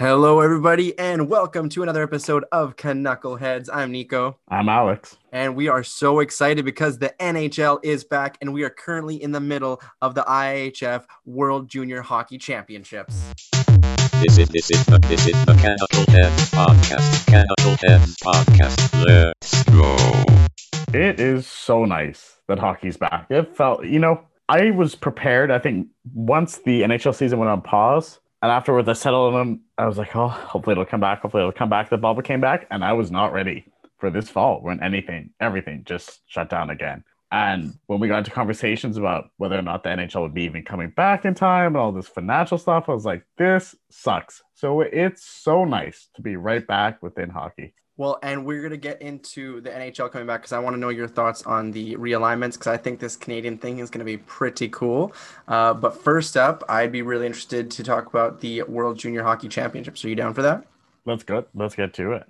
Hello, everybody, and welcome to another episode of Knuckleheads. I'm Nico, I'm Alex. and we are so excited because the NHL is back, and we are currently in the middle of the IIHF World Junior Hockey Championships. This is this is the this is the Canical Heads podcast. Canical Heads podcast. Let's go. It is so nice that hockey's back. It felt, you know, I was prepared. I think once the NHL season went on pause, and afterwards I settled in, I was like, oh, hopefully it'll come back. Hopefully it'll come back. The bubble came back, and I was not ready for this fall when anything, everything just shut down again. And when we got into conversations about whether or not the NHL would be even coming back in time and all this financial stuff, I was like, this sucks. So it's so nice to be right back within hockey. Well, and we're going to get into the NHL coming back because I want to know your thoughts on the realignments because I think this Canadian thing is going to be pretty cool. Uh, but first up, I'd be really interested to talk about the World Junior Hockey Championships. Are you down for that? Let's go. Let's get to it.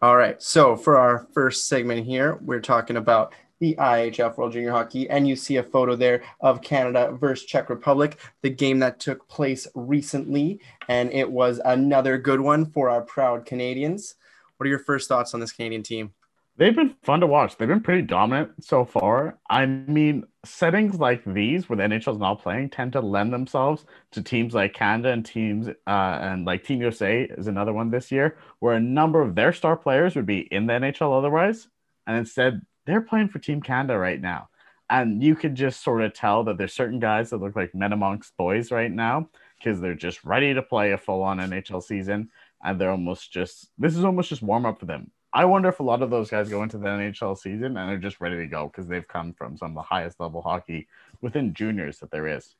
All right. So for our first segment here, we're talking about the IIHF World Junior Hockey, and you see a photo there of Canada versus Czech Republic, the game that took place recently, and it was another good one for our proud Canadians. What are your first thoughts on this Canadian team? They've been fun to watch. They've been pretty dominant so far. I mean, settings like these where the NHL is not playing tend to lend themselves to teams like Canada and teams uh, and like Team USA is another one this year, where a number of their star players would be in the NHL otherwise, and instead they're playing for Team Canada right now. And you could just sort of tell that there's certain guys that look like men amongst boys right now because they're just ready to play a full on NHL season and they're almost just this is almost just warm up for them. I wonder if a lot of those guys go into the NHL season and they're just ready to go because they've come from some of the highest level hockey within juniors that there is.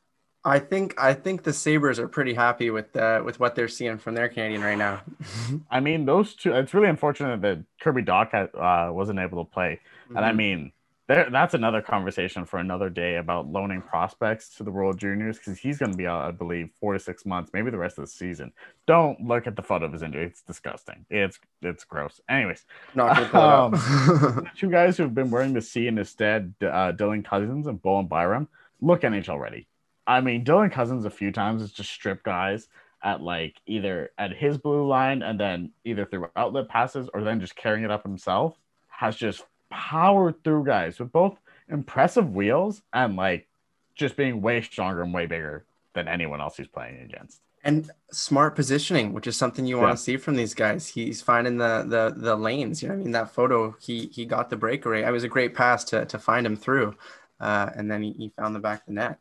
I think I think the Sabres are pretty happy with uh, with what they're seeing from their Canadian right now. I mean, those two. It's really unfortunate that Kirby Dach had, uh, wasn't able to play, and I Mhm. mean, there that's another conversation for another day about loaning prospects to the World Juniors because he's going to be out, I believe, four to six months, maybe the rest of the season. Don't look at the photo of his injury; it's disgusting. It's it's gross. Anyways, Not gonna pull it up. the two guys who've been wearing the C in his stead, uh, Dylan Cozens and Bowen Byram, look NHL ready. I mean, Dylan Cozens a few times has just stripped guys at like either at his blue line and then either through outlet passes or then just carrying it up himself. Has just powered through guys with both impressive wheels and like just being way stronger and way bigger than anyone else he's playing against. and smart positioning, which is something you want Yeah. to see from these guys. He's finding the the the lanes. You know, I mean, that photo, he he got the breakaway. It was a great pass to to find him through, uh, and then he, he found the back of the net.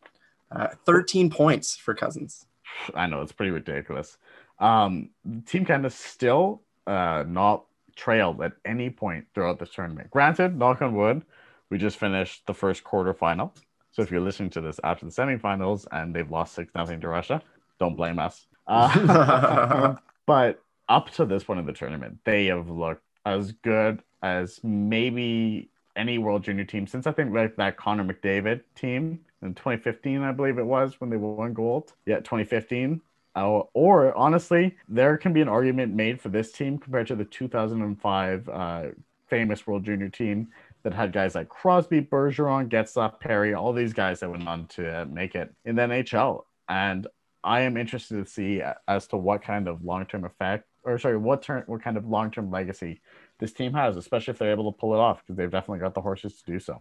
Uh, Thirteen points for Cozens. I know it's pretty ridiculous. Um, Team Canada still uh, not trailed at any point throughout this tournament. Granted, knock on wood, we just finished the first quarter final. So if you're listening to this after the semifinals and they've lost six nothing to Russia, don't blame us. Uh, but up to this point in the tournament, they have looked as good as maybe any World Junior team since I think like that Connor McDavid team in 2015, I believe it was when they won gold. Yeah, 2015. Uh, or honestly, there can be an argument made for this team compared to the 2005 uh, famous World Junior team that had guys like Crosby, Bergeron, Getzlaff, Perry, all these guys that went on to make it in the NHL. And I am interested to see as to what kind of long-term effect, or sorry, what turn, what kind of long-term legacy this team has, especially if they're able to pull it off, because they've definitely got the horses to do so.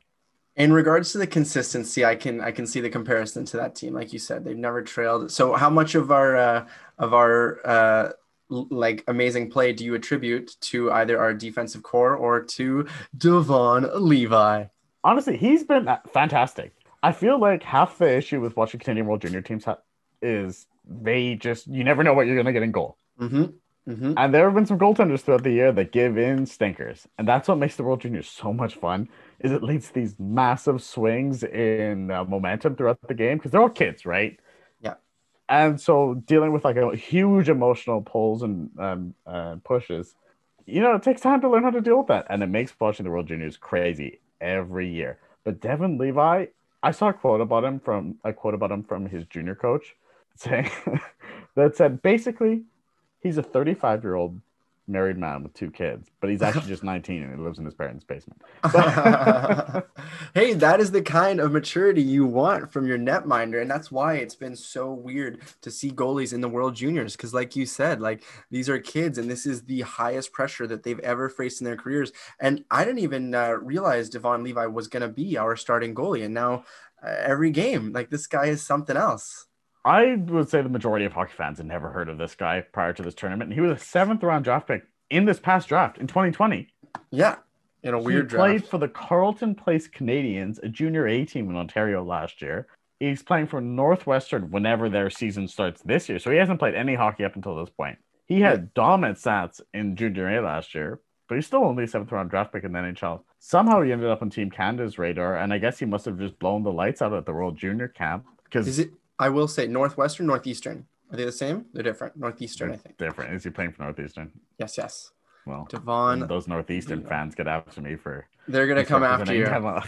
In regards to the consistency, I can I can see the comparison to that team. Like you said, they've never trailed. So, how much of our uh, of our uh, like amazing play do you attribute to either our defensive core or to Devon Levi? honestly, he's been uh, fantastic. I feel like half the issue with watching Canadian World Junior teams ha- is they just you never know what you're gonna get in goal. Mm-hmm. Mm-hmm. And there have been some goaltenders throughout the year that give in stinkers, and that's what makes the World Juniors so much fun. Is it leads to these massive swings in uh, momentum throughout the game because they're all kids, right? Yeah. And so dealing with like a huge emotional pulls and um, uh, pushes, you know, it takes time to learn how to deal with that, and it makes watching the World Juniors crazy every year. But Devon Levi, I saw a quote about him from a quote about him from his junior coach saying that said basically he's a 35 year old married man with two kids, but he's actually just 19 and he lives in his parents' basement. hey, that is the kind of maturity you want from your netminder, and that's why it's been so weird to see goalies in the World Juniors. Because, like you said, like these are kids, and this is the highest pressure that they've ever faced in their careers. And I didn't even uh, realize Devon Levi was going to be our starting goalie, and now uh, every game, like this guy is something else. I would say the majority of hockey fans had never heard of this guy prior to this tournament. And he was a seventh round draft pick in this past draft in 2020. Yeah, in a weird he draft. played for the Carleton Place Canadians, a junior A team in Ontario last year. He's playing for Northwestern whenever their season starts this year. So he hasn't played any hockey up until this point. He had dominant stats in junior A last year, but he's still only a seventh round draft pick in the NHL. Somehow he ended up on Team Canada's radar, and I guess he must have just blown the lights out at the World Junior Camp because Is it? I will say Northwestern, Northeastern. Are they the same? They're different. Northeastern, I think. different. Is he playing for Northeastern? Yes, yes. Well, Devon, those Northeastern fans get after me for they're gonna come after you.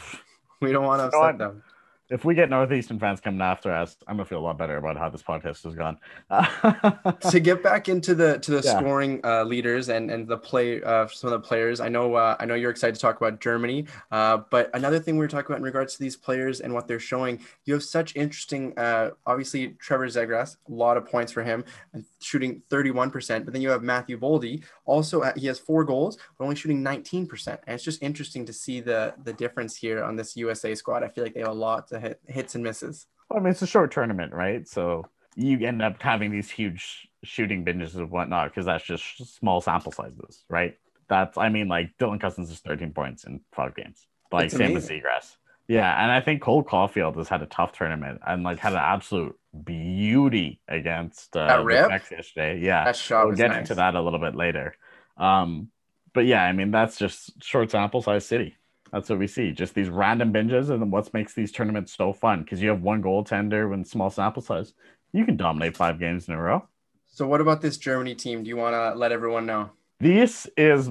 We don't want to upset them. If we get Northeastern fans coming after us, I'm gonna feel a lot better about how this podcast has gone. to get back into the to the Yeah. scoring uh, leaders and and the play uh, some of the players. I know uh, I know you're excited to talk about Germany, uh, but another thing we were talking about in regards to these players and what they're showing, you have such interesting. Uh, obviously, Trevor Zegras, a lot of points for him, shooting 31 percent. But then you have Matthew Boldy, also at, he has four goals, but only shooting 19 percent. And it's just interesting to see the the difference here on this USA squad. I feel like they have a lot to hit hits and misses. Well, I mean, it's a short tournament, right? So you end up having these huge shooting binges and whatnot because that's just small sample sizes, right? That's, I mean, like Dylan Cozens is 13 points in five games, like same as. Zegras. Yeah, and I think Cole Caufield has had a tough tournament and like had an absolute beauty against uh, That? Yesterday. Yeah, That shot we'll get nice. into that a little bit later. Um, but yeah, I mean, that's just short sample size city. That's what we see. Just these random binges, and what makes these tournaments so fun because you have one goaltender with small sample size. You can dominate five games in a row. So what about this Germany team? Do you want to let everyone know? This is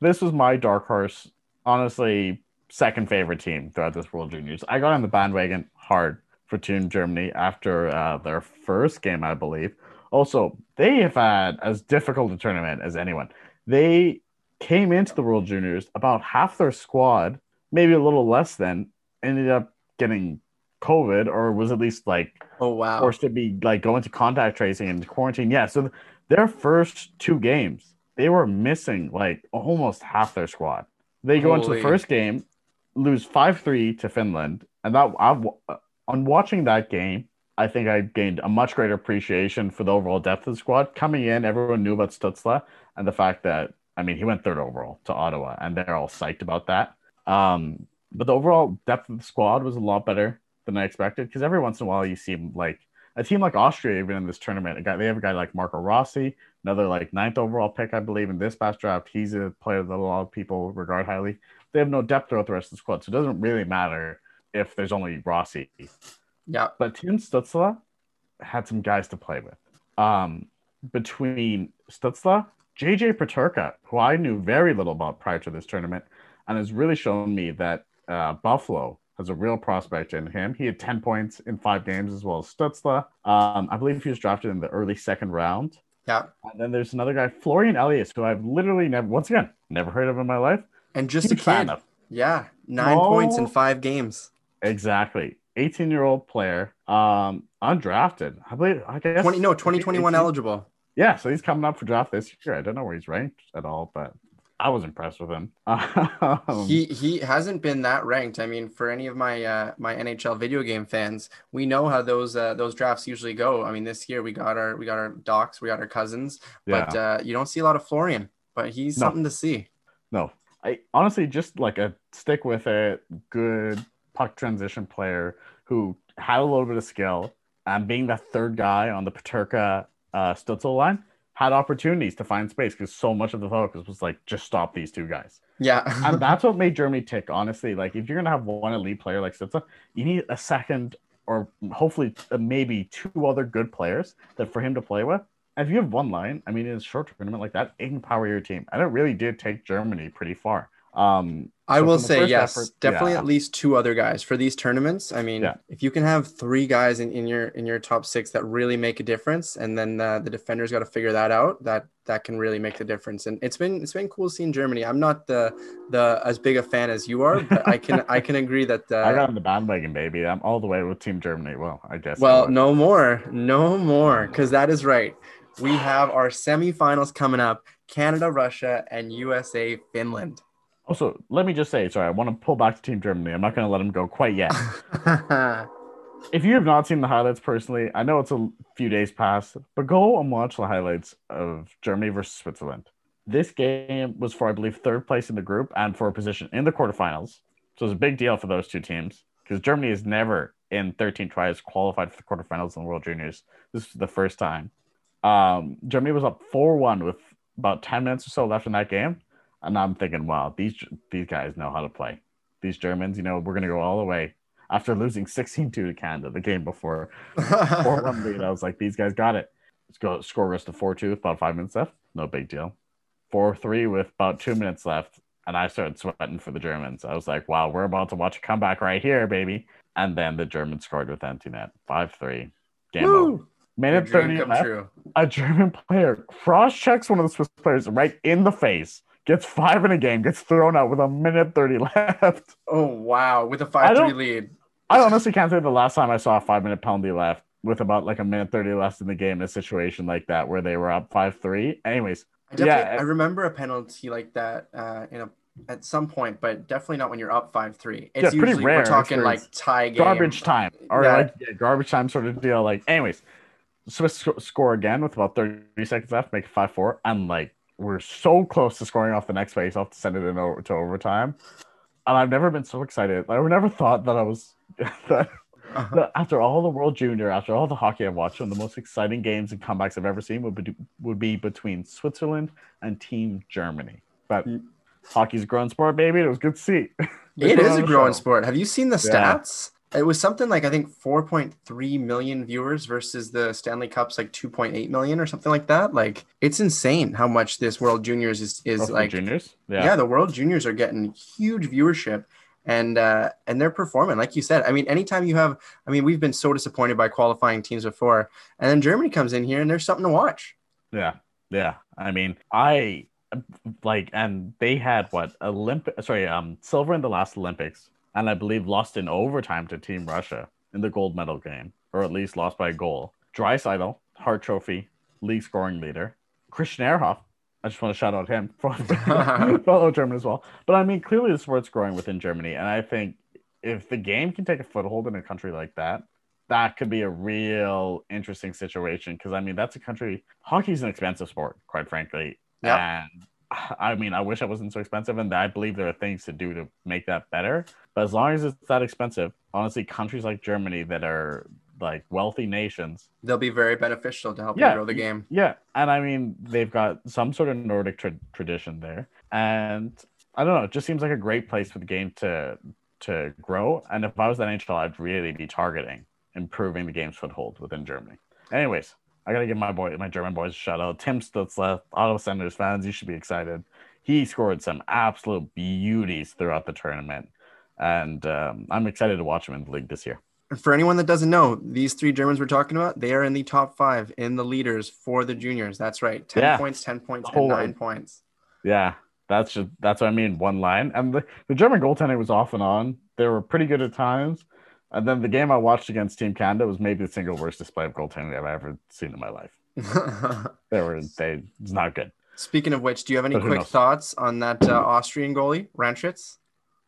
this was my dark horse, honestly, second favorite team throughout this World Juniors. I got on the bandwagon hard for Team Germany after uh, their first game, I believe. Also, they have had as difficult a tournament as anyone. They came into the World Juniors about half their squad, maybe a little less than, ended up getting COVID or was at least like Oh wow. forced to be like going to contact tracing and quarantine. Yeah, so their first two games, they were missing like almost half their squad. They go into the first game, lose five three to Finland, and that I, uh, on watching that game, I think I gained a much greater appreciation for the overall depth of the squad. Coming in, everyone knew about Stützle and the fact that I mean he went third overall to Ottawa, and they're all psyched about that. Um, but the overall depth of the squad was a lot better than I expected because every once in a while you see like a team like Austria, even in this tournament, a guy they have a guy like Marco Rossi, another like ninth overall pick, I believe, in this past draft. He's a player that a lot of people regard highly. They have no depth throughout the rest of the squad, so it doesn't really matter if there's only Rossi. Yeah. But Tim Stützle had some guys to play with. Um, between Stützle, JJ Peterka, who I knew very little about prior to this tournament, and has really shown me that uh, Buffalo has a real prospect in him. He had 10 points in five games as well as Stützle. Um, I believe he was drafted in the early second round. Yeah. And then there's another guy, Florian Elias, who I've literally never, once again, never heard of in my life. And just a Huge kid. of. Yeah. Nine points in five games. Exactly. 18 year old player, um, undrafted. I believe, I guess. 20 no, 2021 18. eligible. Yeah, so he's coming up for draft this year. I don't know where he's ranked at all, but I was impressed with him. Um, he he hasn't been that ranked. I mean, for any of my uh, my NHL video game fans, we know how those uh, those drafts usually go. I mean, this year we got our we got our Dachs, we got our Cozens, but yeah, uh, you don't see a lot of Florian. But he's No. something to see. no, I honestly just like a stick with it, good puck transition player who had a little bit of skill and being the third guy on the Peterka uh, Stützle line had opportunities to find space because so much of the focus was like just stop these two guys. Yeah. and that's what made Germany tick. Honestly, like if you're gonna have one elite player like Stützle, you need a second or hopefully uh, maybe two other good players that for him to play with. If you have one line, I mean, in a short tournament like that, it can power your team, and it really did take Germany pretty far. Um, I will say yes, effort- definitely yeah. at least two other guys for these tournaments. I mean, Yeah. if you can have three guys in, in your in your top six that really make a difference, and then uh, the defenders got to figure that out, that that can really make the difference. And it's been it's been cool seeing Germany. I'm not the the as big a fan as you are, but I can I can agree that I uh, got on the bandwagon, baby. I'm all the way with Team Germany. Well, I guess. Well, no more, no more, because that is right. We have our semifinals coming up: Canada, Russia, and USA, Finland. Also, let me just say, sorry, I want to pull back to Team Germany. I'm not going to let them go quite yet. if you have not seen the highlights personally, I know it's a few days past, but go and watch the highlights of Germany versus Switzerland. This game was for, I believe, third place in the group and for a position in the quarterfinals. So it's a big deal for those two teams because Germany has never, in 13 tries, qualified for the quarterfinals in the World Juniors. This is the first time. Um, Germany was up 4 1 with about 10 minutes or so left in that game. And I'm thinking, wow, these these guys know how to play. These Germans, you know, we're going to go all the way after losing 16 2 to Canada the game before. 4 1. I was like, these guys got it. Let's go score rest of 4 2 with about five minutes left. No big deal. 4 3 with about two minutes left. And I started sweating for the Germans. I was like, wow, we're about to watch a comeback right here, baby. And then the Germans scored with empty net 5 3. Game over. Woo! Your Minute 30 left true. a German player cross checks one of the Swiss players right in the face, gets five in a game, gets thrown out with a minute 30 left. Oh wow, with a five three lead. I honestly can't say the last time I saw a five minute penalty left with about like a minute 30 left in the game in a situation like that where they were up 5 3. Anyways, I Yeah. I remember a penalty like that uh, in a at some point, but definitely not when you're up five three. It's Yeah, pretty usually rare we're talking like tie game. garbage time or Yeah. like yeah, garbage time sort of deal. Like, anyways, Swiss sc- score again with about 30 seconds left, make it 5 4. And like, we're so close to scoring off the next face off to send it in over to overtime. And I've never been so excited. I never thought that I was that, Uh-huh. that after all the World Junior, after all the hockey I've watched, one of the most exciting games and comebacks I've ever seen would be, would be between Switzerland and Team Germany. But Mm. hockey's a growing sport, baby. It was good to see. They It put a the growing show. sport. Have you seen the Yeah. stats? It was something like I think 4.3 million viewers versus the Stanley Cup's like 2.8 million or something like that. Like it's insane how much this World Juniors is is Oh, for the like. juniors. Yeah. the World Juniors are getting huge viewership and uh and they're performing like you said. I mean anytime you have I mean we've been so disappointed by qualifying teams before and then Germany comes in here and there's something to watch. Yeah, yeah. I mean, I like, and they had what Olympic? Sorry, um, silver in the last Olympics, and I believe lost in overtime to Team Russia in the gold medal game, or at least lost by a goal. Draisaitl, Hart Trophy league scoring leader. Christian Ehrhoff. I just want to shout out him, for fellow German as well. But I mean, clearly the sport's growing within Germany, and I think if the game can take a foothold in a country like that, that could be a real interesting situation because I mean that's a country hockey's an expensive sport, quite frankly. Yep. And I mean, I wish it wasn't so expensive, and I believe there are things to do to make that better. But as long as it's that expensive, honestly, countries like Germany that are like wealthy nations, They'll be very beneficial to help Yeah. you grow the game. yeah, and I mean they've got some sort of Nordic tra- tradition there, and I don't know, it just seems like a great place for the game to to grow. And if I was the NHL, I'd really be targeting improving the game's foothold within Germany. Anyways, I gotta give my boy, my German boys, a shout out. Tim Stützle, Ottawa Senators fans, you should be excited. He scored some absolute beauties throughout the tournament, and um, I'm excited to watch him in the league this year. For anyone that doesn't know, these three Germans we're talking about, they are in the top five in the leaders for the juniors. That's right. 10 Yeah. points, 10 points, and nine points. Yeah, that's just that's what I mean. One line, and the, the German goaltending was off and on. They were pretty good at times, and then the game I watched against Team Canada was maybe the single worst display of goaltending I've ever seen in my life. They were they it's not good. Speaking of which, do you have any But quick thoughts on that uh, Austrian goalie, Wraneschitz?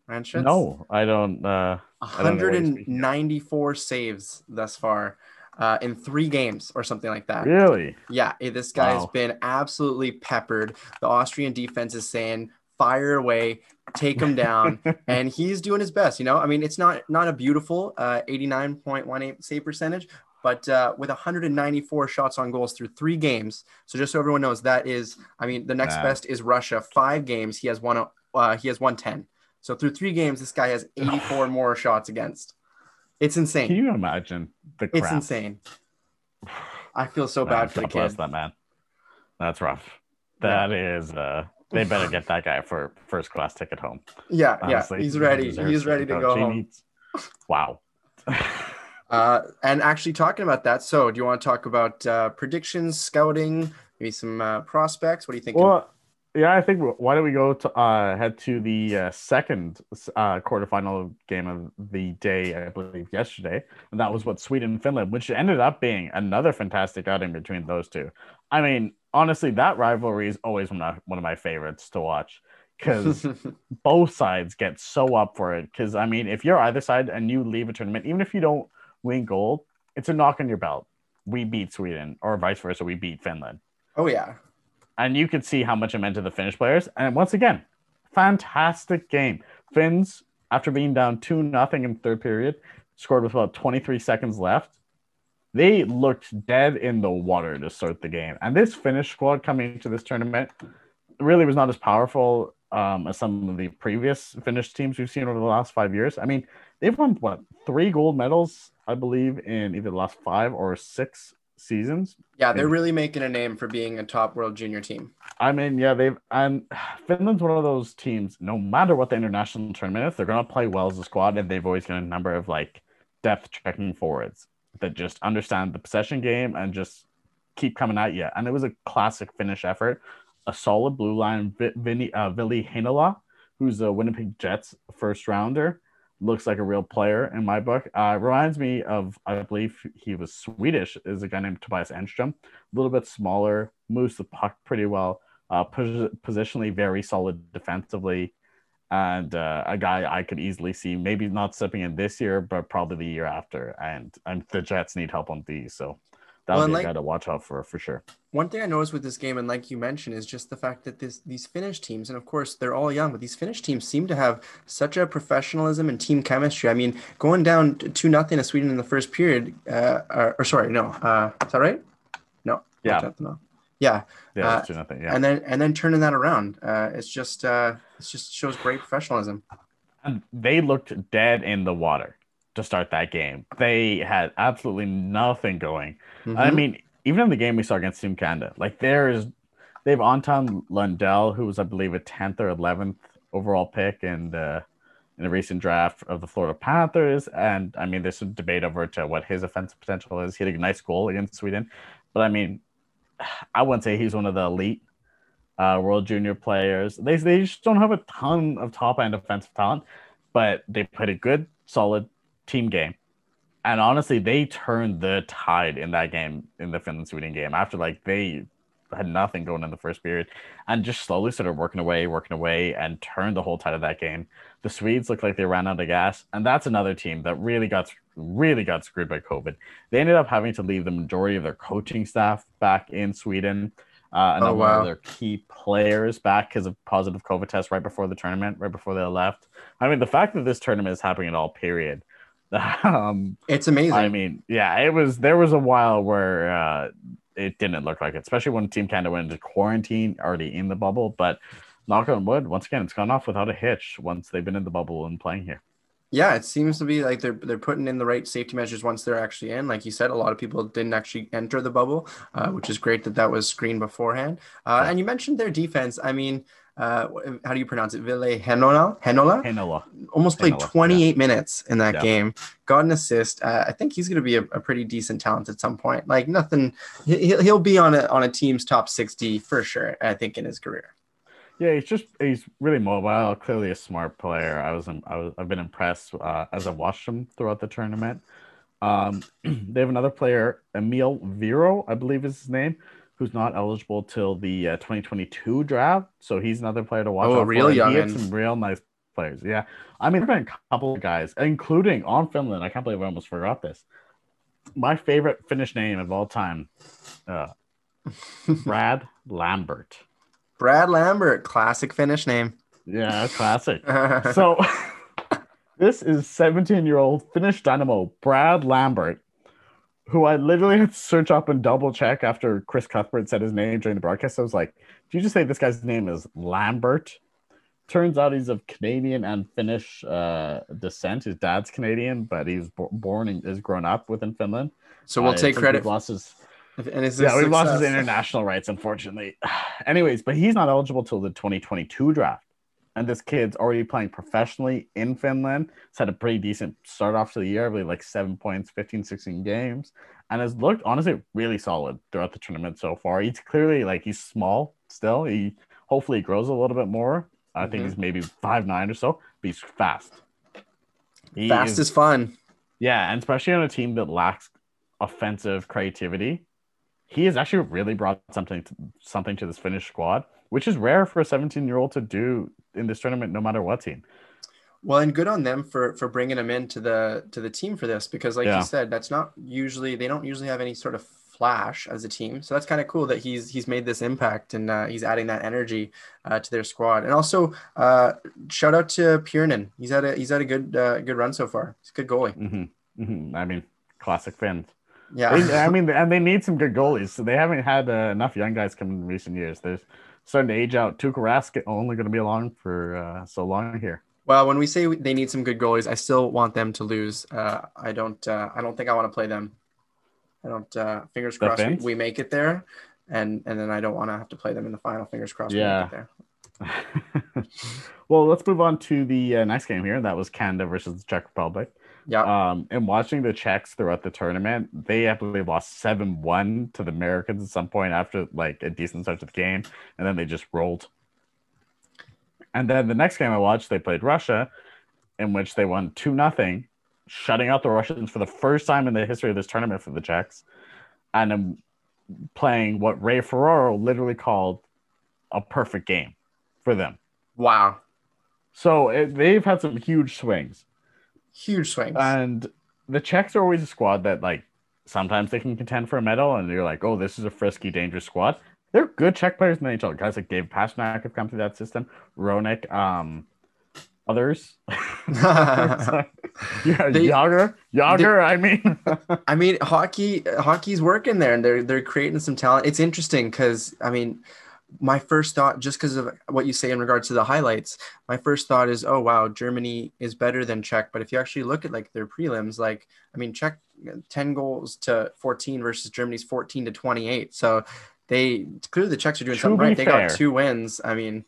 Wraneschitz? No, I don't. uh I don't know what you're speaking of. 194 saves thus far uh, in three games or something like that. Really? Yeah, eh, this guy has been absolutely peppered. The Austrian defense is saying, "Fire away, take him down," and he's doing his best. You know, I mean, it's not not a beautiful uh, 89.18 save percentage, but uh, with 194 shots on goals through three games. So just so everyone knows, that is, I mean, the next Wow. best is Russia. Five games, he has one. Uh, he has won 10. So through three games, this guy has 84 more shots against. It's insane. Can you imagine the crap? It's insane. I feel so bad for the kid. that man. That's rough. That is uh they better get that guy for first class ticket home. Yeah, Honestly, yeah, he's ready. deserves He's ready to go. go He home. needs- Wow. Uh, and actually, talking about that, so do you want to talk about uh, predictions, scouting, maybe some uh, prospects? What do you think? Well, yeah, I think why don't we go to uh, head to the uh, second uh, quarterfinal game of the day, I believe, yesterday, and that was what Sweden and Finland, which ended up being another fantastic outing between those two. I mean, honestly, that rivalry is always one of one of my favorites to watch because both sides get so up for it. Because I mean, if you're either side and you leave a tournament, even if you don't win gold, it's a knock on your belt. We beat Sweden, or vice versa, we beat Finland oh yeah, and you could see how much it meant to the Finnish players. And once again, fantastic game. Finns, after being down two nothing in third period, scored with about 23 seconds left. They looked dead in the water to start the game. And this Finnish squad coming into this tournament really was not as powerful um, as some of the previous Finnish teams we've seen over the last five years. I mean, they've won what three gold medals, I believe, in either the last five or six seasons. yeah, they're really making a name for being a top world junior team. I mean, yeah, they've and Finland's one of those teams. No matter what the international tournament is, they're gonna play well as a squad, and they've always got a number of like depth checking forwards that just understand the possession game and just keep coming at you. And it was a classic finish effort, a solid blue line. Vi- Vinny uh, Ville Heinola, who's a Winnipeg Jets first rounder, looks like a real player in my book. Uh, reminds me of I believe he was Swedish. Is a guy named Tobias Enstrom, a little bit smaller, moves the puck pretty well uh, pos- positionally very solid defensively, and uh, a guy I could easily see maybe not stepping in this year, but probably the year after. And and the Jets need help on these, so that Well, would and be like- a guy to watch out for for sure. One thing I noticed with this game, and like you mentioned, is just the fact that this these Finnish teams, and of course they're all young, but these Finnish teams seem to have such a professionalism and team chemistry. I mean, going down two nothing to Sweden in the first period, uh, or, or sorry, no, uh, is that right? No, Yeah. 2-0. Yeah, Yeah, Uh, nothing. Yeah, and then and then turning that around, uh, it's just uh, it's just shows great professionalism. and they looked dead in the water to start that game. They had absolutely nothing going. I Mhm. mean, even in the game we saw against Team Canada, like there is, they have Anton Lundell, who was, I believe, a 10th or 11th overall pick in the, in the recent draft of the Florida Panthers. And I mean, there's some debate over to what his offensive potential is. He had a nice goal against Sweden. But I mean, I wouldn't say he's one of the elite uh, World Junior players. They, they just don't have a ton of top end offensive talent, but they played a good, solid team game. And honestly, they turned the tide in that game, in the Finland Sweden game, after like they had nothing going in the first period and just slowly started working away, working away, and turned the whole tide of that game. The Swedes looked like they ran out of gas, and that's another team that really got really got screwed by COVID. They ended up having to leave the majority of their coaching staff back in Sweden. Uh, and Oh, wow. of their key players back because of positive COVID test right before the tournament, right before they left. I mean, the fact that this tournament is happening at all, period. Um, It's amazing. I mean, yeah, it was. There was a while where uh, it didn't look like it, especially when Team Canada went into quarantine, already in the bubble. But knock on wood, once again, it's gone off without a hitch once they've been in the bubble and playing here. Yeah, it seems to be like they're they're putting in the right safety measures once they're actually in. Like you said, a lot of people didn't actually enter the bubble, uh, which is great that that was screened beforehand. Uh, and you mentioned their defense. I mean, uh, how do you pronounce it? Ville Henola? Henola? Hanola. Almost played Heinola, 28 minutes in that Yeah. game. Got an assist. Uh, I think he's going to be a, a pretty decent talent at some point. Like nothing, he- he'll, he'll be on a on a team's top 60 for sure. I think in his career. Yeah, he's just he's really mobile. Clearly a smart player. I was I was I've been impressed uh, as I watched him throughout the tournament. Um, they have another player, Emil Viro, I believe is his name, who's not eligible till the uh, 2022 draft. So he's another player to watch. Oh, out real for. and He had some real nice players. Yeah, I mean, there have been a couple of guys, including on Finland. I can't believe I almost forgot this. My favorite Finnish name of all time, uh, Brad Lambert. Brad Lambert, classic Finnish name. Yeah, classic. so this is 17 year old Finnish dynamo Brad Lambert, who I literally had to search up and double check after Chris Cuthbert said his name during the broadcast. I was like, did you just say this guy's name is Lambert? Turns out he's of Canadian and Finnish uh, descent. His dad's Canadian, but he's bo- born and is grown up within Finland. so we'll I take credit. We've lost his, And is this Yeah, we lost his international rights, unfortunately. Anyways, but he's not eligible till the 2022 draft. And this kid's already playing professionally in Finland. He's had a pretty decent start off to the year, I believe like seven points, 15, 16 games, and has looked honestly really solid throughout the tournament so far. He's clearly like he's small still. He hopefully grows a little bit more. I think Mhm. he's maybe five nine or so, but he's fast. He Fast is fun. yeah, and especially on a team that lacks offensive creativity, he has actually really brought something to, something to this Finnish squad, which is rare for a 17 year old to do in this tournament, no matter what team. Well, and good on them for for bringing him into the to the team for this because, like Yeah. you said, that's not usually they don't usually have any sort of flash as a team. So that's kind of cool that he's he's made this impact and uh, he's adding that energy uh, to their squad. And also, uh, shout out to Piiroinen. He's had a he's had a good uh, good run so far. He's a good goalie. hmm hmm I mean, classic Finns. Yeah. I mean, and they need some good goalies. So they haven't had uh, enough young guys come in recent years. They're starting to age out. Tuukka Rask only going to be along for uh, so long here. Well, when we say they need some good goalies, I still want them to lose. Uh, I don't. Uh, I don't think I want to play them. I don't. Uh, fingers The crossed we, we make it there, and and then I don't want to have to play them in the final. Fingers crossed Yeah. we make it there. well, let's move on to the uh, next game here. That was Canada versus the Czech Republic. Yeah. Um, and watching the Czechs throughout the tournament, they I believe lost seven one to the Americans at some point after like a decent start to the game, and then they just rolled. And then the next game I watched, they played Russia, in which they won two nothing, shutting out the Russians for the first time in the history of this tournament for the Czechs, and playing what Ray Ferraro literally called a perfect game for them. wow. So it, they've had some huge swings. Huge swings. And the Czechs are always a squad that like sometimes they can contend for a medal, and you're like, oh, this is a frisky, dangerous squad. They're good Czech players in the NHL. Guys like Dave Pastrnak have come through that system. Hronek, um, others. yeah, They- Jagr, Jagr. I mean, I mean, hockey hockey's working there, and they're they're creating some talent. It's interesting because I mean, my first thought, just because of what you say in regards to the highlights, my first thought is, oh wow, Germany is better than Czech. But if you actually look at like their prelims, like I mean, Czech uh, ten goals to fourteen versus Germany's fourteen to twenty eight. So they clearly the Czechs are doing To something right. They got two wins. I mean,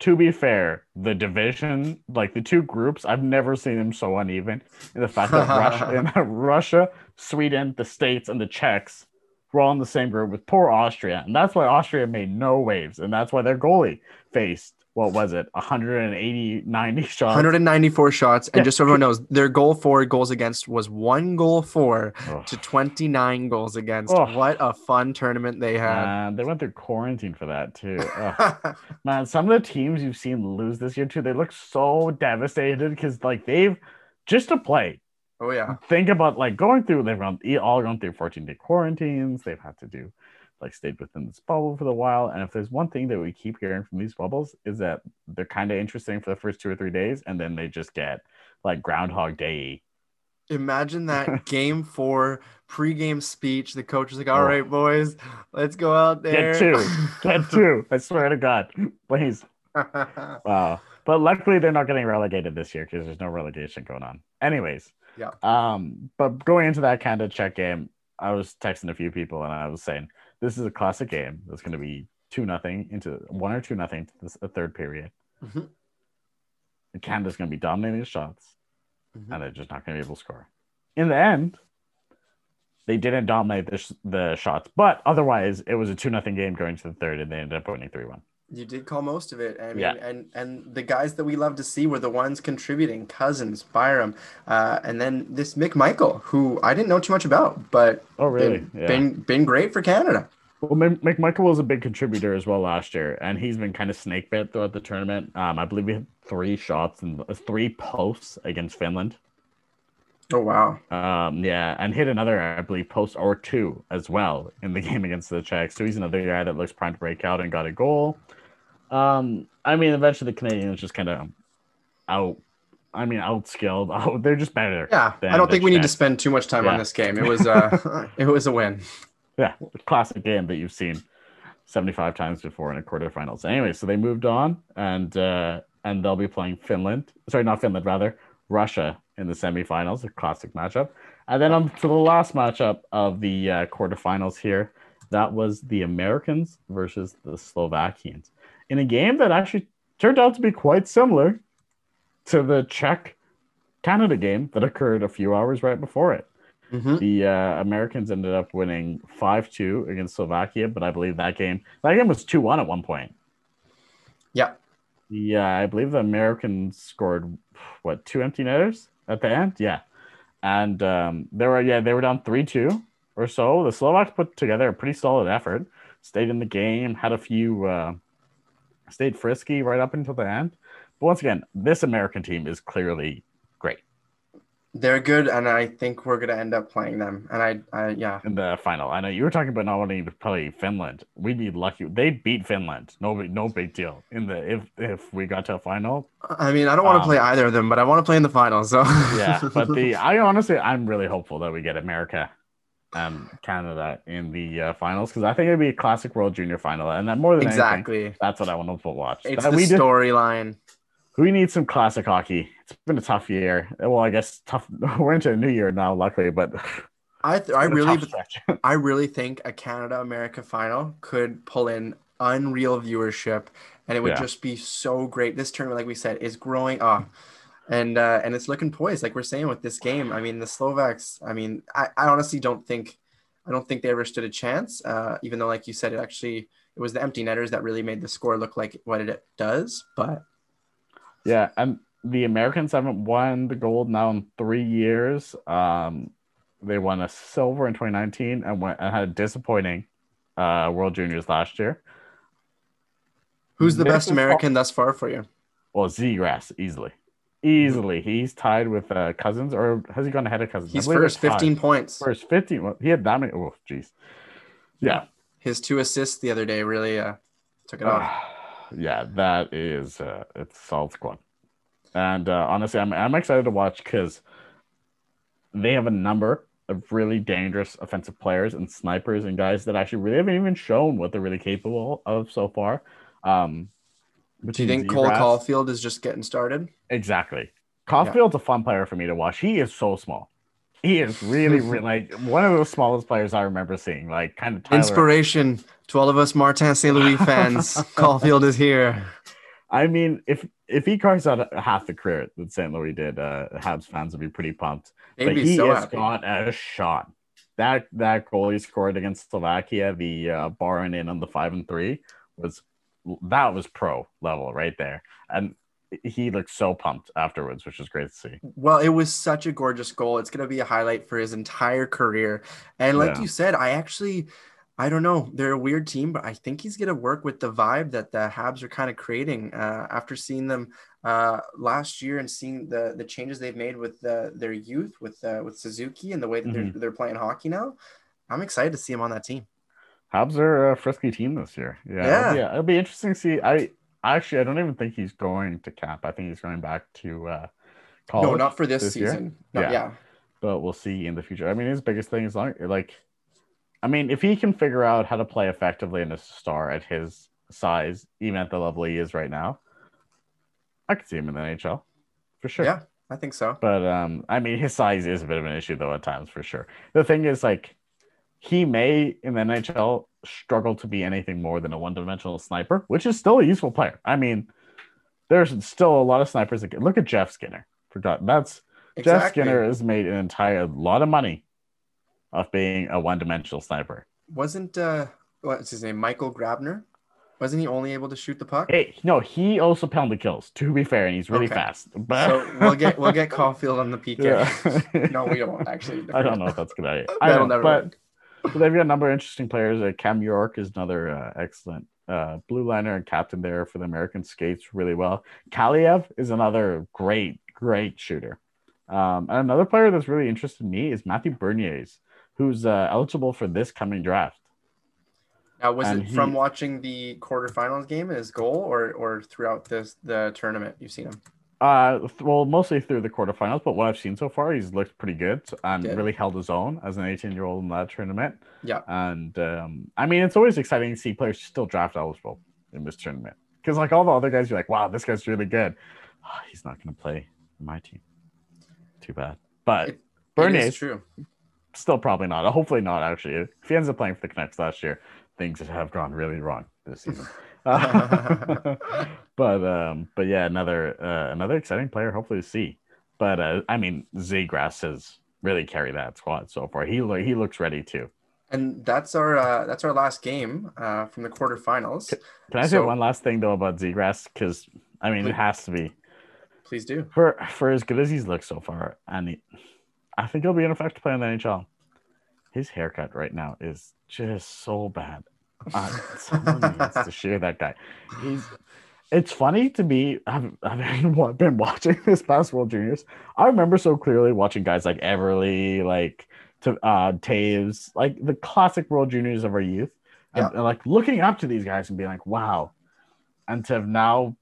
to be fair, the division, like the two groups, I've never seen them so uneven. The fact that Russia, Russia, Sweden, the States, and the Czechs were all in the same group with poor Austria, and that's why Austria made no waves, and that's why their goalie faced what was it, 180, 90 shots. 194 shots, and Yeah. just so everyone knows, their goal for goals against was one goal for to 29 goals against. What a fun tournament they had. Man, they went through quarantine for that too. Man, some of the teams you've seen lose this year too, they look so devastated because like they've just to play oh yeah. think about like going through they've gone all gone through 14 day quarantines they've had to do like stayed within this bubble for a while and if there's one thing that we keep hearing from these bubbles is that they're kind of interesting for the first two or three days and then they just get like groundhog day Imagine that game four pregame speech. The coach is like, "All Oh. right, boys, let's go out there." Get two. get two i swear to god please wow but luckily they're not getting relegated this year because there's no relegation going on anyways Yeah. um but going into that kind of Czech game i was texting a few people and i was saying this is a classic game that's going to be two nothing into one or two nothing to this a third period Mhm. and canada's going to be dominating the shots Mhm. and they're just not going to be able to score in the end they didn't dominate the, sh- the shots but otherwise it was a two nothing game going to the third and they ended up winning 3-1 You did call most of it. I mean, Yeah. and and the guys that we love to see were the ones contributing, Cozens, Byram, uh, and then this McMichael, who I didn't know too much about, but oh really been, been been great for Canada. Well, Mc- McMichael was a big contributor as well last year, and he's been kind of snake bit throughout the tournament. Um, I believe he had three shots and uh, three posts against Finland. Oh wow. Um, yeah, and hit another, I believe, post or two as well in the game against the Czechs. So he's another guy that looks primed to break out and got a goal. Um, I mean, eventually the Canadians just kind of out. I mean, outskilled. Oh, they're just better. Yeah, I don't think we need to spend too much time on this game. It was uh, it was a win. Yeah, classic game that you've seen 75 times before in a quarterfinals. Anyway, so they moved on and uh and they'll be playing Finland. Sorry, not Finland, rather Russia in the semifinals, a classic matchup. And then on to the last matchup of the uh, quarterfinals here, That was the Americans versus the Slovakians in a game that actually turned out to be quite similar to the Czech Canada game that occurred a few hours right before it. Mhm. The uh, Americans ended up winning 5 2 against Slovakia, but I believe that game that game was 2 1 at one point. Yeah. Yeah, I believe the Americans scored what two empty netters at the end. Yeah, and um, they were yeah they were down three two or so. The Slovaks put together a pretty solid effort, stayed in the game, had a few, uh, stayed frisky right up until the end. But once again, this American team is clearly great They're good, and I think we're gonna end up playing them. And I, I yeah, in the final. I know you were talking about not wanting to play Finland. We'd be lucky. They beat Finland. No, big- no big deal. In the if if we got to a final, I mean, I don't want to Um, play either of them, but I want to play in the final. So yeah but the i honestly i'm really hopeful that we get america and canada in the uh, finals because i think it'd be a classic world junior final and that more than anything, exactly, that's what i want to watch it's That the storyline. we need some classic hockey it's been a tough year well i guess tough we're into a new year now luckily but I, th- I it's been a really. I really think a Canada America final could pull in unreal viewership, and it would Yeah. just be so great. This tournament, like we said, is growing up, and uh, and it's looking poised. Like we're saying with this game, I mean, the Slovaks. I mean, I, I honestly don't think, I don't think they ever stood a chance. Uh, even though, like you said, it actually it was the empty netters that really made the score look like what it does. But yeah and the americans haven't won the gold now in three years um they won a silver in 2019 and went and had a disappointing uh world juniors last year who's the This best American thus far for you? Well, Grass easily, easily. He's tied with uh, Cozens, or has he gone ahead of Cozens? He's first, fifteen points. First fifteen. Well, he had that many. Oh, jeez. Yeah. His two assists the other day really uh, took it off. yeah, that is uh, it's solid squad. And uh, honestly, I'm I'm excited to watch because they have a number of really dangerous offensive players and snipers and guys that actually really haven't even shown what they're really capable of so far. Um, Do you think Cole Caufield is just getting started? Exactly. Caufield's a fun player for me to watch. He is so small. He is really, really like one of the smallest players I remember seeing. Like kind of Tyler. Inspiration to all of us Martin St. Louis fans. Caulfield is here. I mean, if if he carves out half the career that St. Louis did, uh, Habs fans would be pretty pumped. They'd but he so has happy. got a shot. That that goal he scored against Slovakia, the uh, bar and in on the five and three, was that was pro level right there, and he looked so pumped afterwards, which is great to see. Well, it was such a gorgeous goal. It's going to be a highlight for his entire career. And like Yeah. you said, I actually, I don't know, they're a weird team, but I think he's going to work with the vibe that the Habs are kind of creating uh, after seeing them uh, last year and seeing the the changes they've made with the, their youth, with uh, with Suzuki and the way that they're, they're playing hockey now. I'm excited to see him on that team. Habs are a frisky team this year. Yeah, Yeah. It'll, be, it'll be interesting to see. I actually I don't even think he's going to cap. I think he's going back to uh, college. no, not for this, this season. No, Yeah. yeah. but we'll see in the future. I mean, his biggest thing is long, like, I mean, if he can figure out how to play effectively in a star at his size, even at the level he is right now, I could see him in the NHL for sure. Yeah, I think so. But um, I mean, his size is a bit of an issue though at times for sure. The thing is, like, he may in the NHL struggle to be anything more than a one-dimensional sniper, which is still a useful player. I mean, there's still a lot of snipers that get, look at Jeff Skinner. Forgot that's Jeff Skinner has made an entire lot of money off being a one-dimensional sniper. Wasn't uh what's his name? Michael Grabner? Wasn't he only able to shoot the puck? Hey, no, he also penalty kills. To be fair, and he's really Okay. fast. But So we'll get we'll get Caufield on the PK. Yeah. no, we don't actually. I don't know if that's a good idea. That'll don't never but work. But they've got a number of interesting players. Uh, Cam York is another uh, excellent uh, blue liner and captain there for the American skates really well. Kaliyev is another great, great shooter. Um, and another player that's really interested me is Matthew Beniers, who's uh, eligible for this coming draft. Now, was and it from he- watching the quarterfinals game his goal, or or throughout this the tournament you've seen him? Uh, well, mostly through the quarterfinals, but what I've seen so far, he's looked pretty good and really held his own as an 18 year old in that tournament. Yeah. And um, I mean, it's always exciting to see players still draft eligible in this tournament because, like, all the other guys, you're like, wow, this guy's really good. Ah, he's not going to play my team. Too bad. But It- It Bernier, true. still probably not. Hopefully not. Actually, if he ends up playing for the Canucks last year, things have gone really wrong this season. Uh, but um, but yeah, another uh, another exciting player. Hopefully to see. But uh, I mean, Zegras has really carried that squad so far. He lo- he looks ready too. And that's our uh, that's our last game uh, from the quarterfinals. Can I say one last thing though about Zegras? Because I mean, Please. it has to be Please do. for for as good as he's looked so far, and he, I think he'll be an effective player in the NHL. His haircut right now is just so bad. Uh, someone needs to share that guy. He's. It's funny to me. I've, I've been watching this past World Juniors. I remember so clearly watching guys like Eberle, like to uh Toews, like the classic World Juniors of our youth, and, Yeah. and, like looking up to these guys and being like, wow. And to have now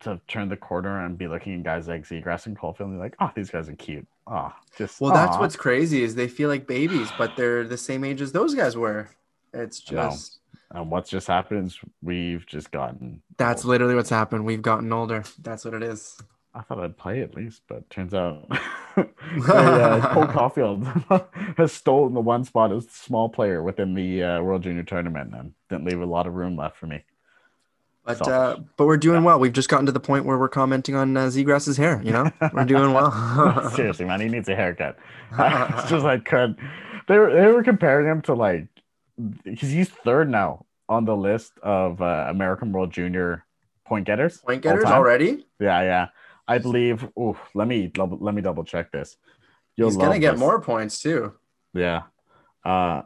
to turn the corner and be looking at guys like Zegras and Caufield and be like, oh, these guys are cute. Oh, just Well, that's what's crazy is they feel like babies, but they're the same age as those guys were. It's just and what's just happened is we've just gotten that's literally what's happened. We've gotten older. That's what it is. I thought I'd play at least, but turns out uh, Cole Caufield has stolen the one spot as small player within the uh, World Junior Tournament and didn't leave a lot of room left for me. But uh, but we're doing well. We've just gotten to the point where we're commenting on uh, Zegras's hair. You know, we're doing well. Seriously, man, he needs a haircut. it's just like could they were they were comparing him to like because he's third now on the list of uh, American World Junior point getters. Point getters already. Yeah, yeah. I believe. Oh, let me double, let me double check this. You'll He's gonna get this. more points too. Yeah. Uh,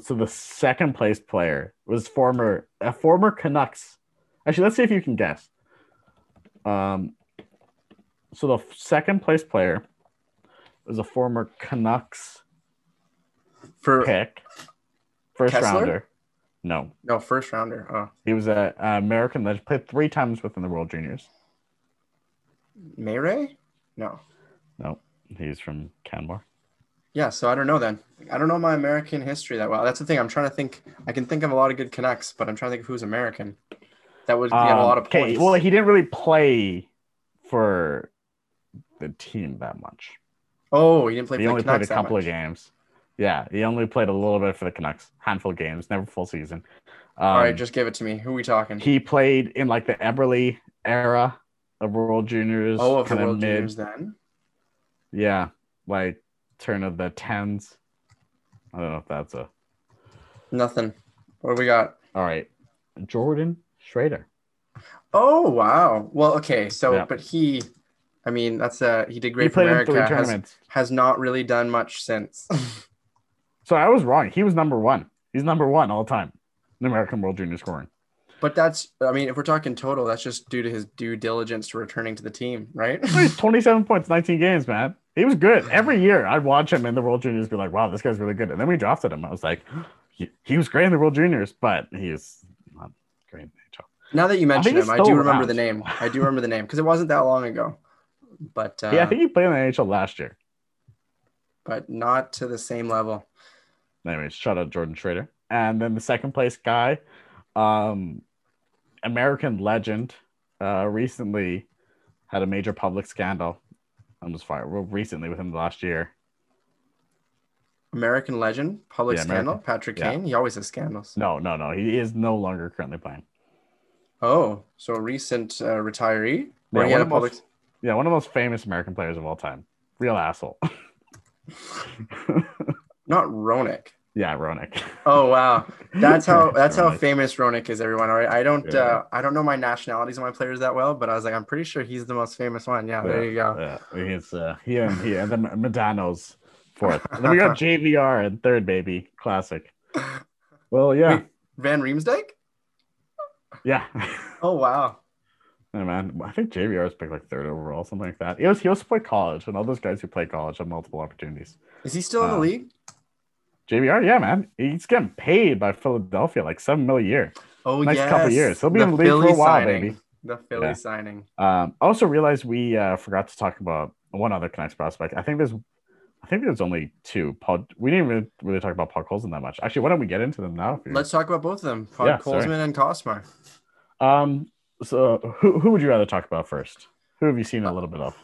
so the second place player was former a former Canucks. Actually, let's see if you can guess. Um, so the second place player was a former Canucks For pick, first Kesler? rounder. No, no first rounder. Oh, he was a, a American that played three times within the World Juniors. Mayray? No. No, he's from Canmore. Yeah, so I don't know then. I don't know my American history that well. That's the thing. I'm trying to think. I can think of a lot of good Canucks, but I'm trying to think of who's American. That would get a lot of Um, okay, points. well, he didn't really play for the team that much. oh, he didn't play he only played a couple of games. Yeah, he only played a little bit for the Canucks, handful of games, never full season. Um, All right, just give it to me. Who we talking? he played in like the Eberle era of World Juniors. oh, of the World mid- Juniors then. Yeah, like turn of the tens. I don't know if that's a. Nothing. What do we got? All right, Jordan Schroeder. Oh wow. Well, okay. So, Yeah. but he, I mean, that's uh, he did He great for played in three Has, tournaments. has not really done much since. So I was wrong. He was number one. He's number one all the time in American World Junior scoring. but that's, I mean, if we're talking total, that's just due to his due diligence to returning to the team, right? He's 27 points, 19 games, man. He was good. Every year I'd watch him in the World Juniors, be like, wow, this guy's really good. And then we drafted him. I was like, he, he was great in the World Juniors, but he's not great in the NHL. Now that you mention he's him, I do remember around. the name. I do remember the name because it wasn't that long ago. But uh, yeah, I think he played in the NHL last year. but not to the same level. Anyways, shout out Jordan Schroeder. And then the second place guy, um, American legend, uh, recently had a major public scandal. I'm just fired. Well, recently within the last year. American legend, public Yeah, scandal, American- Patrick yeah. Kane. He always has scandals. No, no, no. He is no longer currently playing. Oh, so a recent uh, retiree. Yeah, one of public. most- Yeah, one of the most famous American players of all time. Real asshole. Not Roenick. yeah, Roenick. Oh wow, that's how that's how famous Roenick is. Everyone, all right. I don't Yeah. uh, I don't know my nationalities of my players that well, but I was like, I'm pretty sure he's the most famous one. Yeah, there you go. Yeah, he's uh, he and he and then Modano's fourth. And then we got JVR and third, baby. Classic. Well, yeah, Wait. Van Riemsdyk. yeah. Oh wow. Hey, man, I think JVR was picked like third overall, something like that. He was he also played college, and all those guys who play college have multiple opportunities. Is he still in the Uh, league? JVR, yeah, man, he's getting paid by Philadelphia like seven mil a year. Oh next yes. couple years. He'll be The in the league for a Philly while, signing. baby. The Philly Yeah. signing. Um, I also realized we uh, forgot to talk about one other Canucks prospect. I think there's, I think there's only two. Pod, we didn't even really talk about Podkolzin that much. Actually, why don't we get into them now? Let's talk about both of them, Paul Yeah, sorry. And Costmar. Um, so who who would you rather talk about first? Who have you seen a little bit of?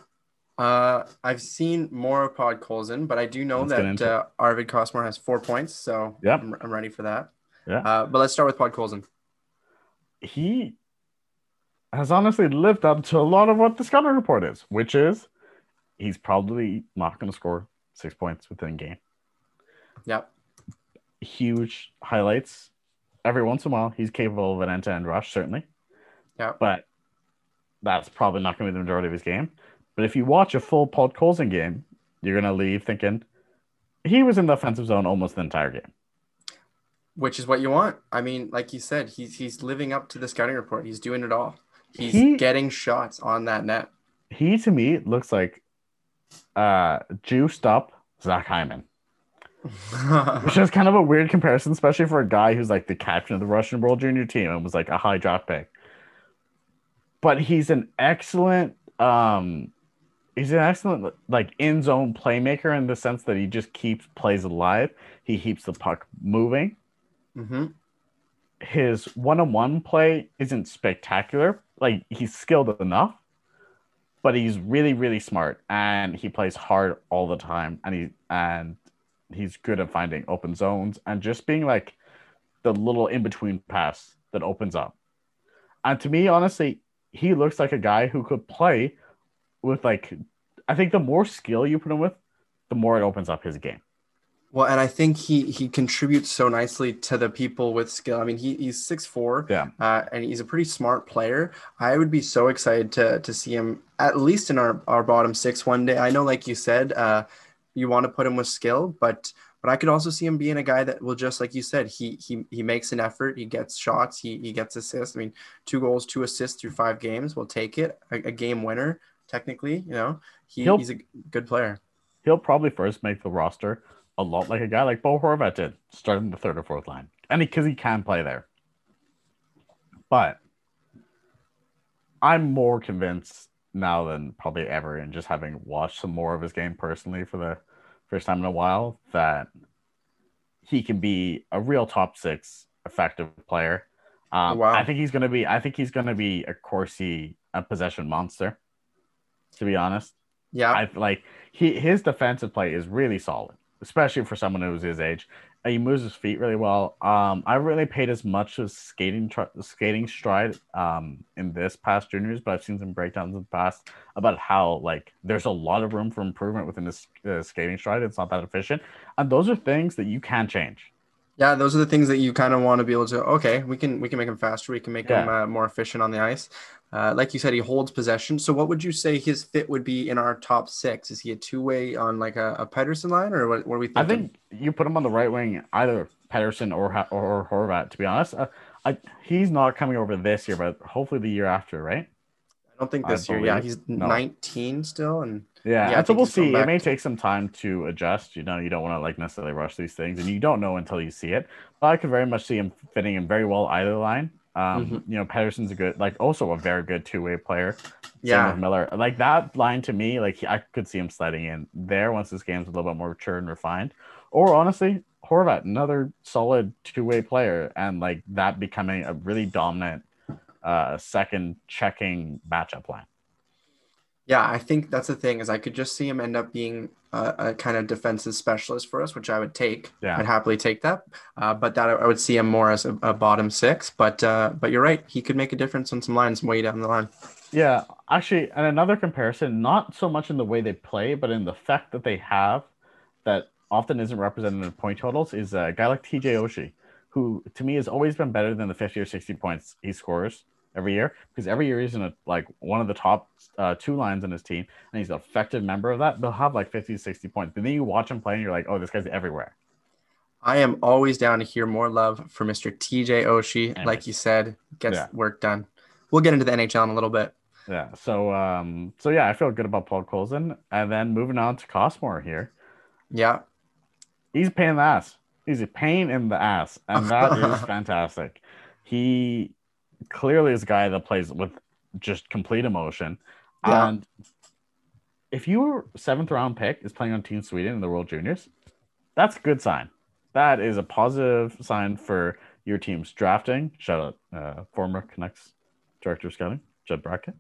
Uh, I've seen more of Podkolzin, but I do know Let's that uh, Arvid Costmar has four points, so Yep. I'm, I'm ready for that. Yeah. Uh, but let's start with Podkolzin. he has honestly lived up to a lot of what the scouting report is, which is he's probably not going to score six points within a game. Yep. Huge highlights. Every once in a while, he's capable of an end-to-end rush, certainly. Yeah. But that's probably not going to be the majority of his game. But if you watch a full Podkolzin game, you're going to leave thinking he was in the offensive zone almost the entire game. Which is what you want. I mean, like you said, he's he's living up to the scouting report. He's doing it all. He's He- getting shots on that net. He to me looks like uh juiced up Zach Hyman. Which is kind of a weird comparison, especially for a guy who's like the captain of the Russian World Junior team and was like a high draft pick. But he's an excellent, um, he's an excellent like in zone playmaker in the sense that he just keeps plays alive. He keeps the puck moving. hmm His one on one play isn't spectacular. Like he's skilled enough, but he's really really smart and he plays hard all the time and he and he's good at finding open zones and just being like the little in between pass that opens up. And to me, honestly, he looks like a guy who could play with like I think the more skill you put him with, the more it opens up his game. Well, and I think he he contributes so nicely to the people with skill. I mean, he, he's six four, Yeah. uh, and he's a pretty smart player. I would be so excited to to see him at least in our our bottom six one day. I know, like you said, uh, you want to put him with skill, but but I could also see him being a guy that will just like you said, he he he makes an effort, he gets shots, he he gets assists. I mean, two goals, two assists through five games, we'll take it. A, a game winner, technically, you know, he, he's a good player. He'll probably first make the roster a lot like a guy like Bo Horvat did, starting the third or fourth line. And because he, can play there. But I'm more convinced now than probably ever, and just having watched some more of his game personally for the first time in a while, that he can be a real top six effective player. Um, Wow. I think he's gonna be. I think he's gonna be a Corsi a possession monster. To be honest, Yeah, I like he his defensive play is really solid, especially for someone who's his age. He moves his feet really well. Um, I really paid as much as skating tr- skating stride um in this past juniors, but I've seen some breakdowns in the past about how like there's a lot of room for improvement within this uh, skating stride. It's not that efficient, and those are things that you can change. Yeah, those are the things that you kind of want to be able to. Okay, we can we can make him faster. We can make him Yeah. uh, more efficient on the ice. Uh, like you said, he holds possession. So, what would you say his fit would be in our top six? Is he a two way on like a, a Pettersson line, or what? What are we thinking? I think you put him on the right wing, either Pettersson or or, or Horvat. To be honest, uh, I, he's not coming over this year, but hopefully the year after, right? I don't think I this year. Yeah, he's no. 19 still, and Yeah, Yeah, and so we'll see. It may take some time to adjust. You know, you don't want to like necessarily rush these things, and you don't know until you see it. But I could very much see him fitting in very well either line. Um, Mm-hmm. You know, Pettersson's a good, like, also a very good two way player. Same yeah, with Miller. Like that line to me, like I could see him sliding in there once this game's a little bit more mature and refined. Or honestly, Horvat, another solid two way player, and like that becoming a really dominant uh second checking matchup line. Yeah. I think that's the thing is I could just see him end up being a, a kind of defensive specialist for us, which I would take. Yeah. I'd happily take that. Uh, but that I would see him more as a, a bottom six. But uh, but you're right. He could make a difference on some lines way down the line. Yeah, actually, and another comparison, not so much in the way they play, but in the fact that they have that often isn't represented in point totals, is a guy like TJ Oshie, who to me has always been better than the 50 or 60 points he scores every year, because every year he's in a, like one of the top uh, two lines in his team, and he's an effective member of that. They'll have like 50, 60 points. But then you watch him play, and you're like, oh, this guy's everywhere. I am always down to hear more love for Mr. TJ Oshie. Like you said, gets Yeah. work done. We'll get into the NHL in a little bit. Yeah. So, um, so yeah, I feel good about Podkolzin. And then moving on to Costmar here. Yeah. he's a pain in the ass. He's a pain in the ass, and that is fantastic. He clearly is a guy that plays with just complete emotion. Yeah. And if your seventh round pick is playing on Team Sweden in the World Juniors, that's a good sign. That is a positive sign for your team's drafting. Shout out, uh, former Canucks director of scouting. Judd Brackett.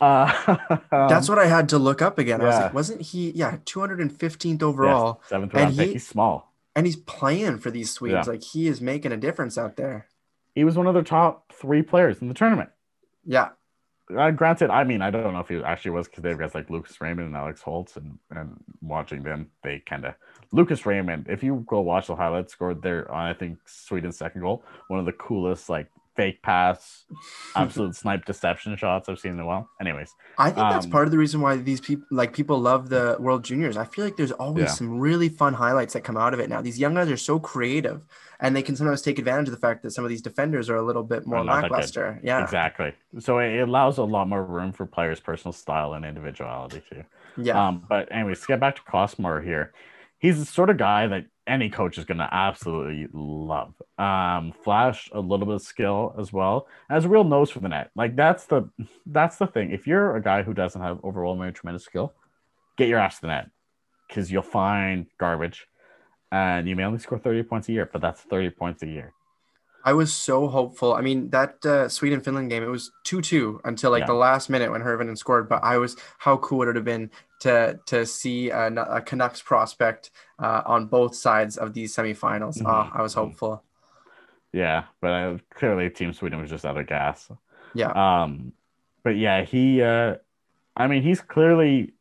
Uh, That's what I had to look up again. I was like, wasn't he? Yeah, 215th overall, seventh and round pick. he- He's small. and he's playing for these Swedes. Yeah. Like he is making a difference out there. He was one of their top three players in the tournament. Yeah, Uh, granted, I mean, I don't know if he actually was because they've got like Lucas Raymond and Alex Holtz, and and watching them, they kind of Lucas Raymond. If you go watch the highlights, scored their I think Sweden's second goal, one of the coolest like fake pass, absolute snipe deception shots I've seen in a while. Anyways, I think that's Um, part of the reason why these people like people love the World Juniors. I feel like there's always Yeah. some really fun highlights that come out of it now. These young guys are so creative, and they can sometimes take advantage of the fact that some of these defenders are a little bit more not that good. lackluster. Yeah, exactly. So it, it allows a lot more room for players' personal style and individuality too. yeah. Um, but anyways, to get back to Costmar here, he's the sort of guy that any coach is going to absolutely love. Um, flash a little bit of skill as well, has a real nose for the net. Like that's the that's the thing. If you're a guy who doesn't have overwhelming tremendous skill, get your ass to the net because you'll find garbage, and you may only score thirty points a year, but that's thirty points a year. I was so hopeful. I mean, that uh, Sweden Finland game, it was 2 2 until like Yeah. the last minute when Hirvonen scored. But I was, how cool would it have been to to see a, a Canucks prospect uh, on both sides of these semifinals? Mhm. Oh, I was Mhm. hopeful. Yeah, but uh, clearly Team Sweden was just out of gas. Yeah. Um, but yeah, he. Uh, I mean, he's clearly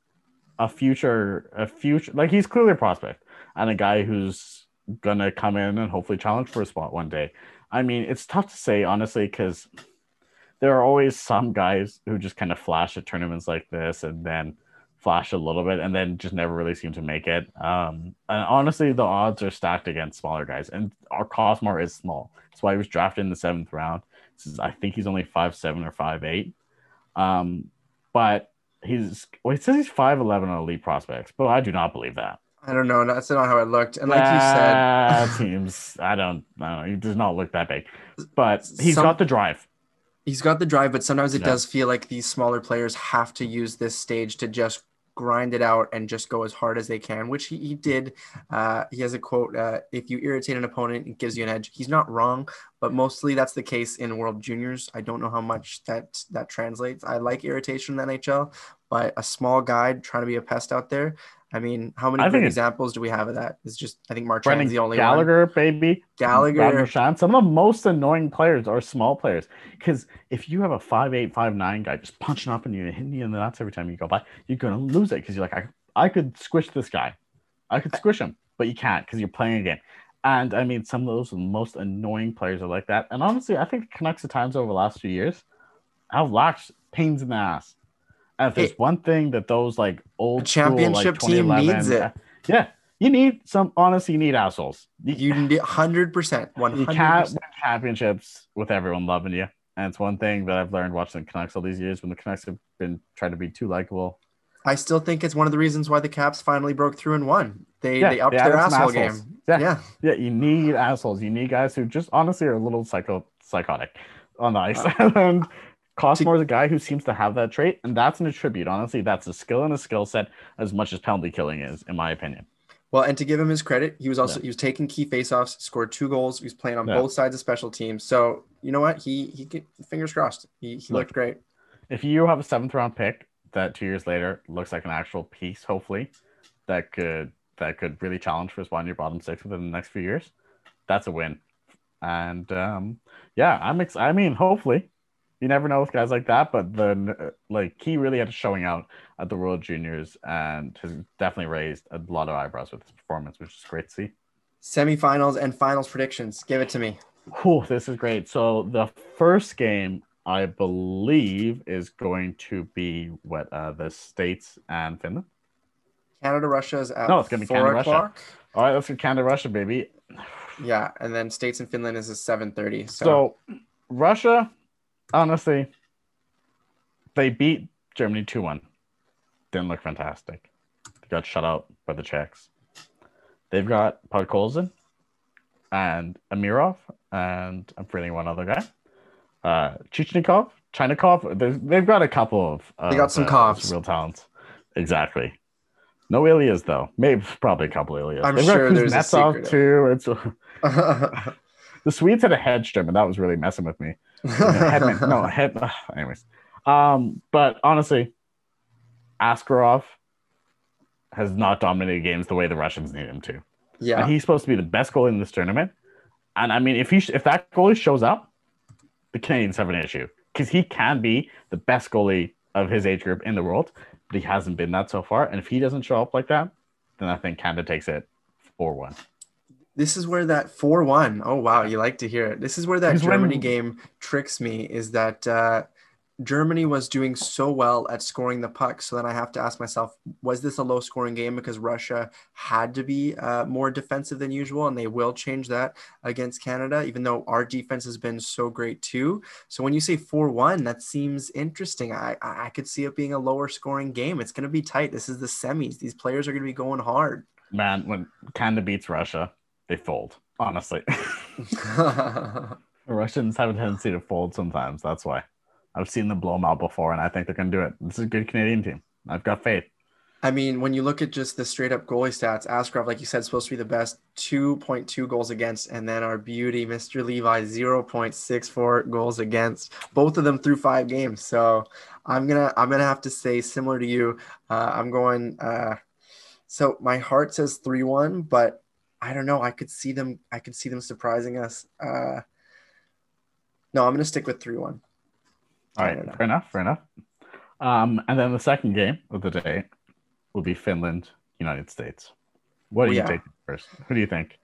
a future, a future. Like he's clearly a prospect and a guy who's gonna come in and hopefully challenge for a spot one day. I mean, it's tough to say honestly because there are always some guys who just kind of flash at tournaments like this and then flash a little bit and then just never really seem to make it. Um, and honestly, the odds are stacked against smaller guys, and our Costmar is small. That's why he was drafted in the seventh round. Is- I think he's only five seven or five eight. Um, but he's well, it says he's five eleven on elite prospects, but I do not believe that. I don't know. That's not how it looked. And like you said, teams, I don't, I don't know. He does not look that big, but he's Some- got the drive. he's got the drive, but sometimes it Yeah. does feel like these smaller players have to use this stage to just grind it out and just go as hard as they can, which he, he did. Uh, he has a quote uh, If you irritate an opponent, it gives you an edge. He's not wrong, but mostly that's the case in World Juniors. I don't know how much that, that translates. I like irritation in the NHL, but a small guy trying to be a pest out there. I mean, how many examples do we have of that? It's just, I think Marchand's the only one. Gallagher, baby. Gallagher. Marchand. Some of the most annoying players are small players. Because if you have a five eight, five nine guy just punching up and you hitting you in the nuts every time you go by, you're gonna lose it because you're like, I, I could squish this guy. I could squish him, but you can't because you're playing again. And I mean, some of those most annoying players are like that. And honestly, I think the Canucks at times over the last few years I've lacked pains in the ass. And if there's It- one thing that those like old championship school, like, team needs it. yeah, you need some. Honestly, you need assholes. You, need 100%. 100%. you can't win championships with everyone loving you. And it's one thing that I've learned watching the Canucks all these years when the Canucks have been trying to be too likable. I still think it's one of the reasons why the Caps finally broke through and won. They Yeah, they upped they their asshole assholes. game. Yeah. Yeah. Yeah, you need assholes. You need guys who just honestly are a little psycho psychotic on the ice. Uh. and Costmar is a guy who seems to have that trait, and that's an attribute. Honestly, that's a skill and a skill set as much as penalty killing is, in my opinion. Well, and to give him his credit, he was also he was taking key faceoffs, scored two goals. He was playing on Yeah. both sides of special teams. So you know what? He he get, fingers crossed. He he Look. looked great. If you have a seventh round pick that two years later looks like an actual piece, hopefully, that could that could really challenge for a spot in your bottom six within the next few years, that's a win. And um, yeah, I'm ex- I mean, hopefully, you never know with guys like that, but then, like he really had a showing out at the World Juniors and has definitely raised a lot of eyebrows with his performance, which is great to see. Semifinals and finals predictions. Give it to me. Whew, this is great. So the first game, I believe, is going to be what uh, the States and Finland. Canada Russia is at No, it's gonna be four Canada, Russia. o'clock. All right, let's go Canada, Russia, baby. Yeah, and then States and Finland is at seven thirty. So, So Russia, honestly, they beat Germany two one. Didn't look fantastic. They got shut out by the Czechs. They've got Podkolzin and Amirov, and I'm forgetting one other guy. Uh, Chichnikov, Chinikov. There's, they've got a couple of. Uh, They got some uh, Kovs. real talents. Exactly. No Ilias though. Maybe probably a couple Ilias. I'm They've sure there's a secret. too. It's the Swedes had a Hedstrom, and that was really messing with me. Hedman, no, head. anyways, Um, but honestly, Askarov has not dominated games the way the Russians need him to. Yeah. And he's supposed to be the best goalie in this tournament. And I mean, if he if that goalie shows up, the Canadians have an issue because he can be the best goalie of his age group in the world, but he hasn't been that so far. And if he doesn't show up like that, then I think Canada takes it four one. This is where that 4 1. Oh, wow. You like to hear it. This is where that Because when- Germany game tricks me is that uh, Germany was doing so well at scoring the puck. So then I have to ask myself, was this a low scoring game because Russia had to be uh, more defensive than usual? And they will change that against Canada, even though our defense has been so great too. So when you say 4 1, that seems interesting. I, I I could see it being a lower scoring game. It's going to be tight. This is the semis. These players are going to be going hard. Man, when Canada beats Russia, they fold. Honestly, the Russians have a tendency to fold sometimes. That's why I've seen them blow them out before, and I think they're gonna do it. This is a good Canadian team. I've got faith. I mean, when you look at just the straight up goalie stats, Askarov, like you said, supposed to be the best 2.2 goals against. And then our beauty, Mr. Levi, 0.64 goals against. Both of them through five games. So I'm gonna I'm gonna have to say similar to you. Uh, I'm going uh, so my heart says 3-1, but I don't know. I could see them, I could see them surprising us. Uh, no, I'm gonna stick with 3-1. All I right, fair enough, fair enough. Um, and then the second game of the day will be Finland, United States. What do Oh, you yeah. take first? Who do you think?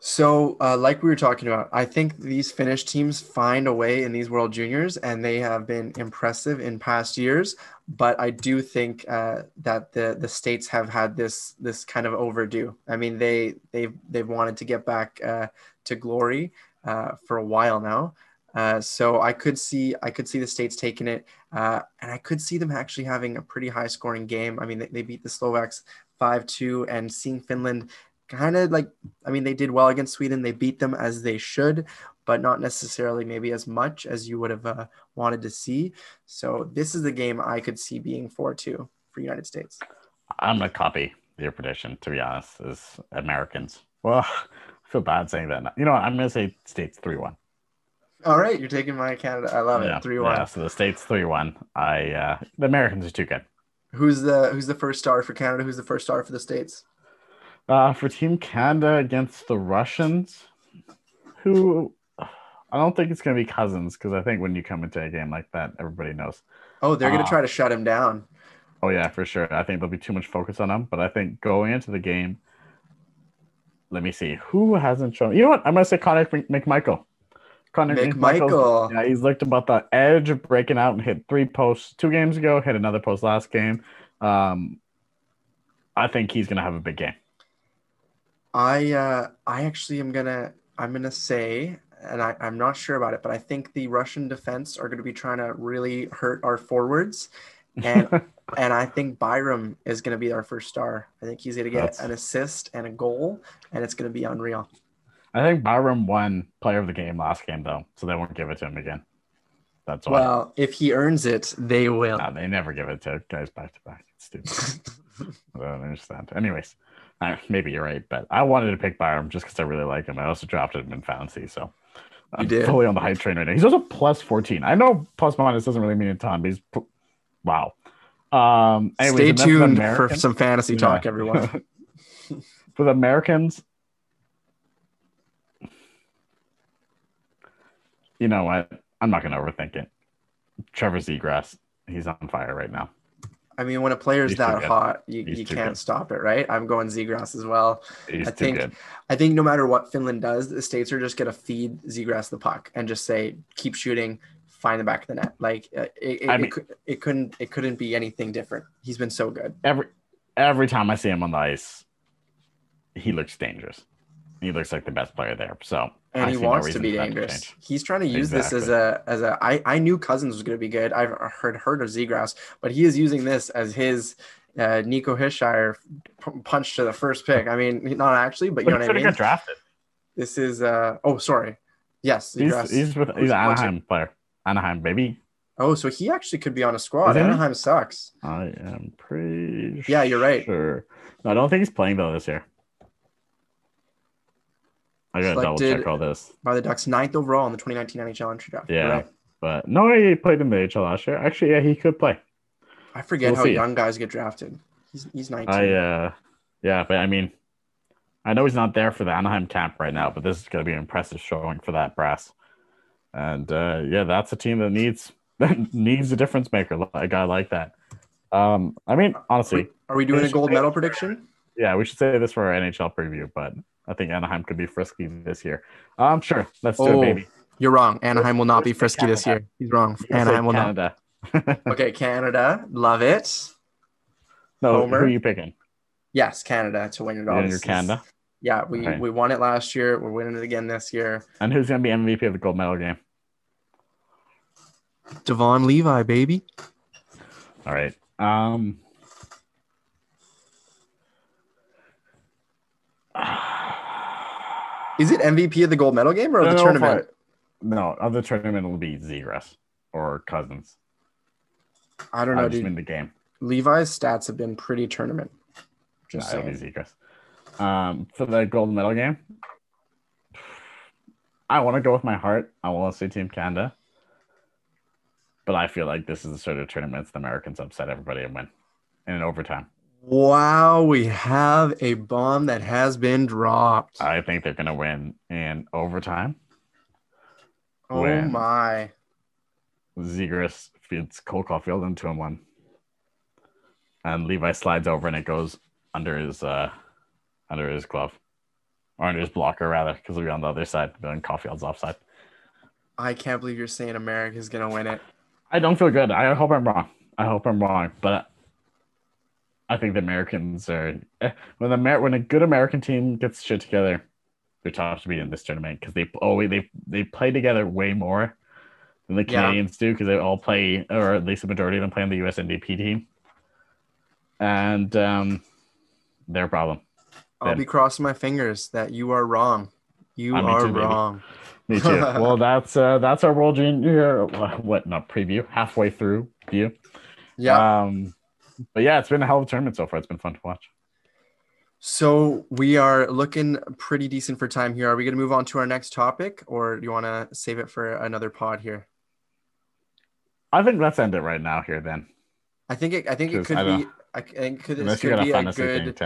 So, uh, like we were talking about, I think these Finnish teams find a way in these World Juniors, and they have been impressive in past years. But I do think uh, that the the states have had this this kind of overdue. I mean, they they've they've wanted to get back uh, to glory uh, for a while now. Uh, so I could see I could see the states taking it, uh, and I could see them actually having a pretty high scoring game. I mean, they, they beat the Slovaks five two, and seeing Finland kind of like I mean, they did well against Sweden. They beat them as they should, but not necessarily maybe as much as you would have uh, wanted to see. So this is the game I could see being 4 2 for United States. I'm gonna copy your prediction. To be honest, as Americans. Well, I feel bad saying that. You know, what? I'm gonna say States three one. All right, you're taking my Canada. I love it. 3 1. Yeah, so the States three one. I uh, the Americans are too good. Who's the who's the first star for Canada? Who's the first star for the States? Uh, for Team Canada against the Russians, who I don't think it's going to be Cozens because I think when you come into a game like that, everybody knows. Oh, they're gonna Ah. try to shut him down. Oh yeah, for sure. I think there'll be too much focus on him. But I think going into the game, let me see who hasn't shown. You know what? I'm going to say Connor McMichael. Connor McMichael. Yeah, he's looked about the edge of breaking out and hit three posts two games ago. Hit another post last game. Um, I think he's going to have a big game. I uh, I actually am gonna I'm gonna say, and I, I'm not sure about it, but I think the Russian defense are gonna be trying to really hurt our forwards, and and I think Byram is gonna be our first star. I think he's gonna get That's- an assist and a goal, and it's gonna be unreal. I think Byram won Player of the Game last game though, so they won't give it to him again. That's why. Well, if he earns it, they will. No, they never give it to guys back to back. It's stupid. I don't understand. Anyways, uh, maybe you're right, but I wanted to pick Byram just because I really like him. I also drafted him in fantasy, so I'm did? fully on the hype train right now. He's also plus 14. I know plus minus doesn't really mean a ton, but he's p- wow. Um, anyways, Stay and then for the tuned for some fantasy talk, Yeah. everyone. for the Americans, you know what? I'm not going to overthink it. Trevor Zegras, he's on fire right now. I mean, when a player's that good. hot, you, He's you can't good. stop it, right? I'm going Zegras as well. He's I think-. I think no matter what Finland does, the states are just gonna feed Zegras the puck and just say, keep shooting, find the back of the net. Like uh, it, it, I mean- cou- it couldn't it couldn't be anything different. He's been so good. Every every time I see him on the ice, he looks dangerous. He looks like the best player there. So And I he see no wants to be dangerous. change. He's trying to use this as a as a. I I knew Cozens was going to be good. I've heard heard of Zegras, but he is using this as his uh, Nico Hischier p- punch to the first pick. I mean, not actually, but you But know what I mean. drafted. This is uh oh sorry, yes, He's, Zegras. he's with he's an? Anaheim player. Anaheim baby. oh, so he actually could be on a squad. Anaheim sucks. I am pretty. Yeah, you're right. Sure. No, I don't think he's playing though this year. I gotta double check all this. by the Ducks, ninth overall in the 2019 NHL entry draft. Yeah. right. But no, he played in the HL last year. Actually, yeah, he could play. I forget We'll how see. young guys get drafted. He's he's 19. I uh, yeah, but I mean, I know he's not there for the Anaheim camp right now, but this is going to be an impressive showing for that brass. And uh, yeah, that's a team that needs that needs a difference maker, a guy like that. Um, I mean, honestly, Are we doing a gold medal prediction? yeah, we should say this for our NHL preview, but I think Anaheim could be frisky this year. I'm um, sure, let's do Oh, it, baby. You're wrong. Anaheim will not be frisky this year. He's wrong. You're Anaheim will not. Canada. Okay, Canada. Love it. no, Homer. who are you picking? Yes, Canada to win it all. You're your Canada. Yeah, we, we won it last year. We're winning it again this year. And who's going to be MVP of the gold medal game? Devon Levi, baby. All right. Um. Is it MVP of the gold medal game or of the if tournament? I- no, of the tournament will be Zegras or Cozens. I, don't know. I just dude. the game. Levi's stats have been pretty tournament. Just Nah, it'll be. Zegras. Um, for the gold medal game, I want to go with my heart. I want to say Team Canada, but I feel like this is the sort of tournaments the Americans upset everybody and win in an overtime. Wow, we have a bomb that has been dropped. I think they're going to win in overtime. oh my. Zegras feeds Cole Caufield into him one. And Levi slides over and it goes under his uh under his glove. Or under his blocker rather, because we'll be on the other side, but then Caufield's offside. I can't believe you're saying America's gonna win it. I don't feel good. I hope I'm wrong. I hope I'm wrong. But I think the Americans are eh, when the Amer- when a good American team gets shit together, they're tough to beat in this tournament because they always they they play together way more than the Yeah. Canadians do because they all play or at least the majority of them play on the US NDP team. And um their problem. I'll Then- be crossing my fingers that you are wrong. You uh, are too, baby. wrong. Me too. well, that's uh, that's our World Junior what not preview halfway through view. Yeah. Um, but yeah, it's been a hell of a tournament so far. It's been fun to watch. So we are looking pretty decent for time here. Are we going to move on to our next topic, or do you want to save it for another pod here? I think let's end it right now here then. I think it. I think it could I be. I think could, this could be a thing good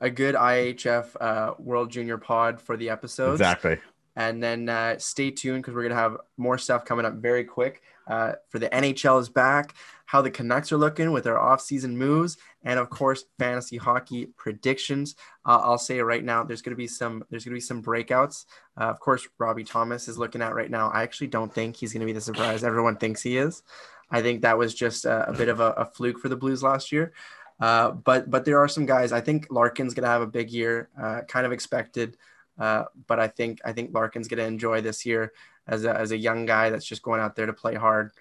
a good IIHF uh, World Junior Pod for the episode. Exactly. And then uh, stay tuned because we're gonna have more stuff coming up very quick. Uh, for the NHL is back, how the Canucks are looking with their off-season moves, and of course fantasy hockey predictions. Uh, I'll say right now. There's gonna be some. There's gonna be some breakouts. Uh, of course, Robbie Thomas is looking at right now. I actually don't think he's gonna be the surprise everyone thinks he is. I think that was just a, a bit of a, a fluke for the Blues last year. Uh, but but there are some guys. I think Larkin's gonna have a big year. Uh, kind of expected. Uh, but I think I think Larkin's going to enjoy this year as a, as a young guy that's just going out there to play hard.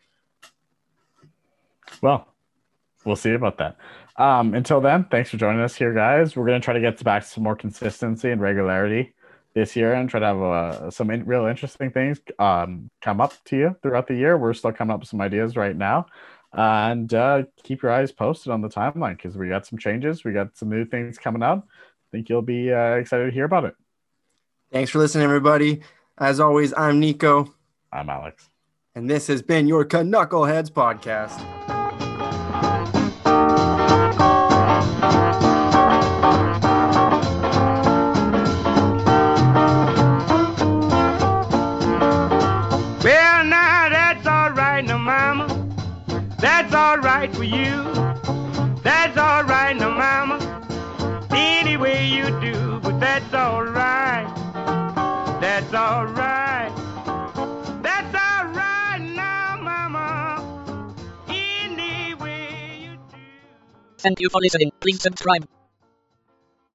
Well, we'll see about that. Um, until then, thanks for joining us here, guys. We're gonna try to get back to some more consistency and regularity this year, and try to have uh, some in- real interesting things um, come up to you throughout the year. We're still coming up with some ideas right now, and uh, keep your eyes posted on the timeline because we got some changes. We got some new things coming up. I think you'll be uh, excited to hear about it. Thanks for listening, everybody. As always, I'm Nico, I'm Alex. and this has been your Knuckleheads podcast. Well, now that's all right, now, mama. That's all right for you. That's all right, now, mama. Any way you do, but that's all right. All right. That's all right now, mama. Any way you. Thank you for listening. Please subscribe.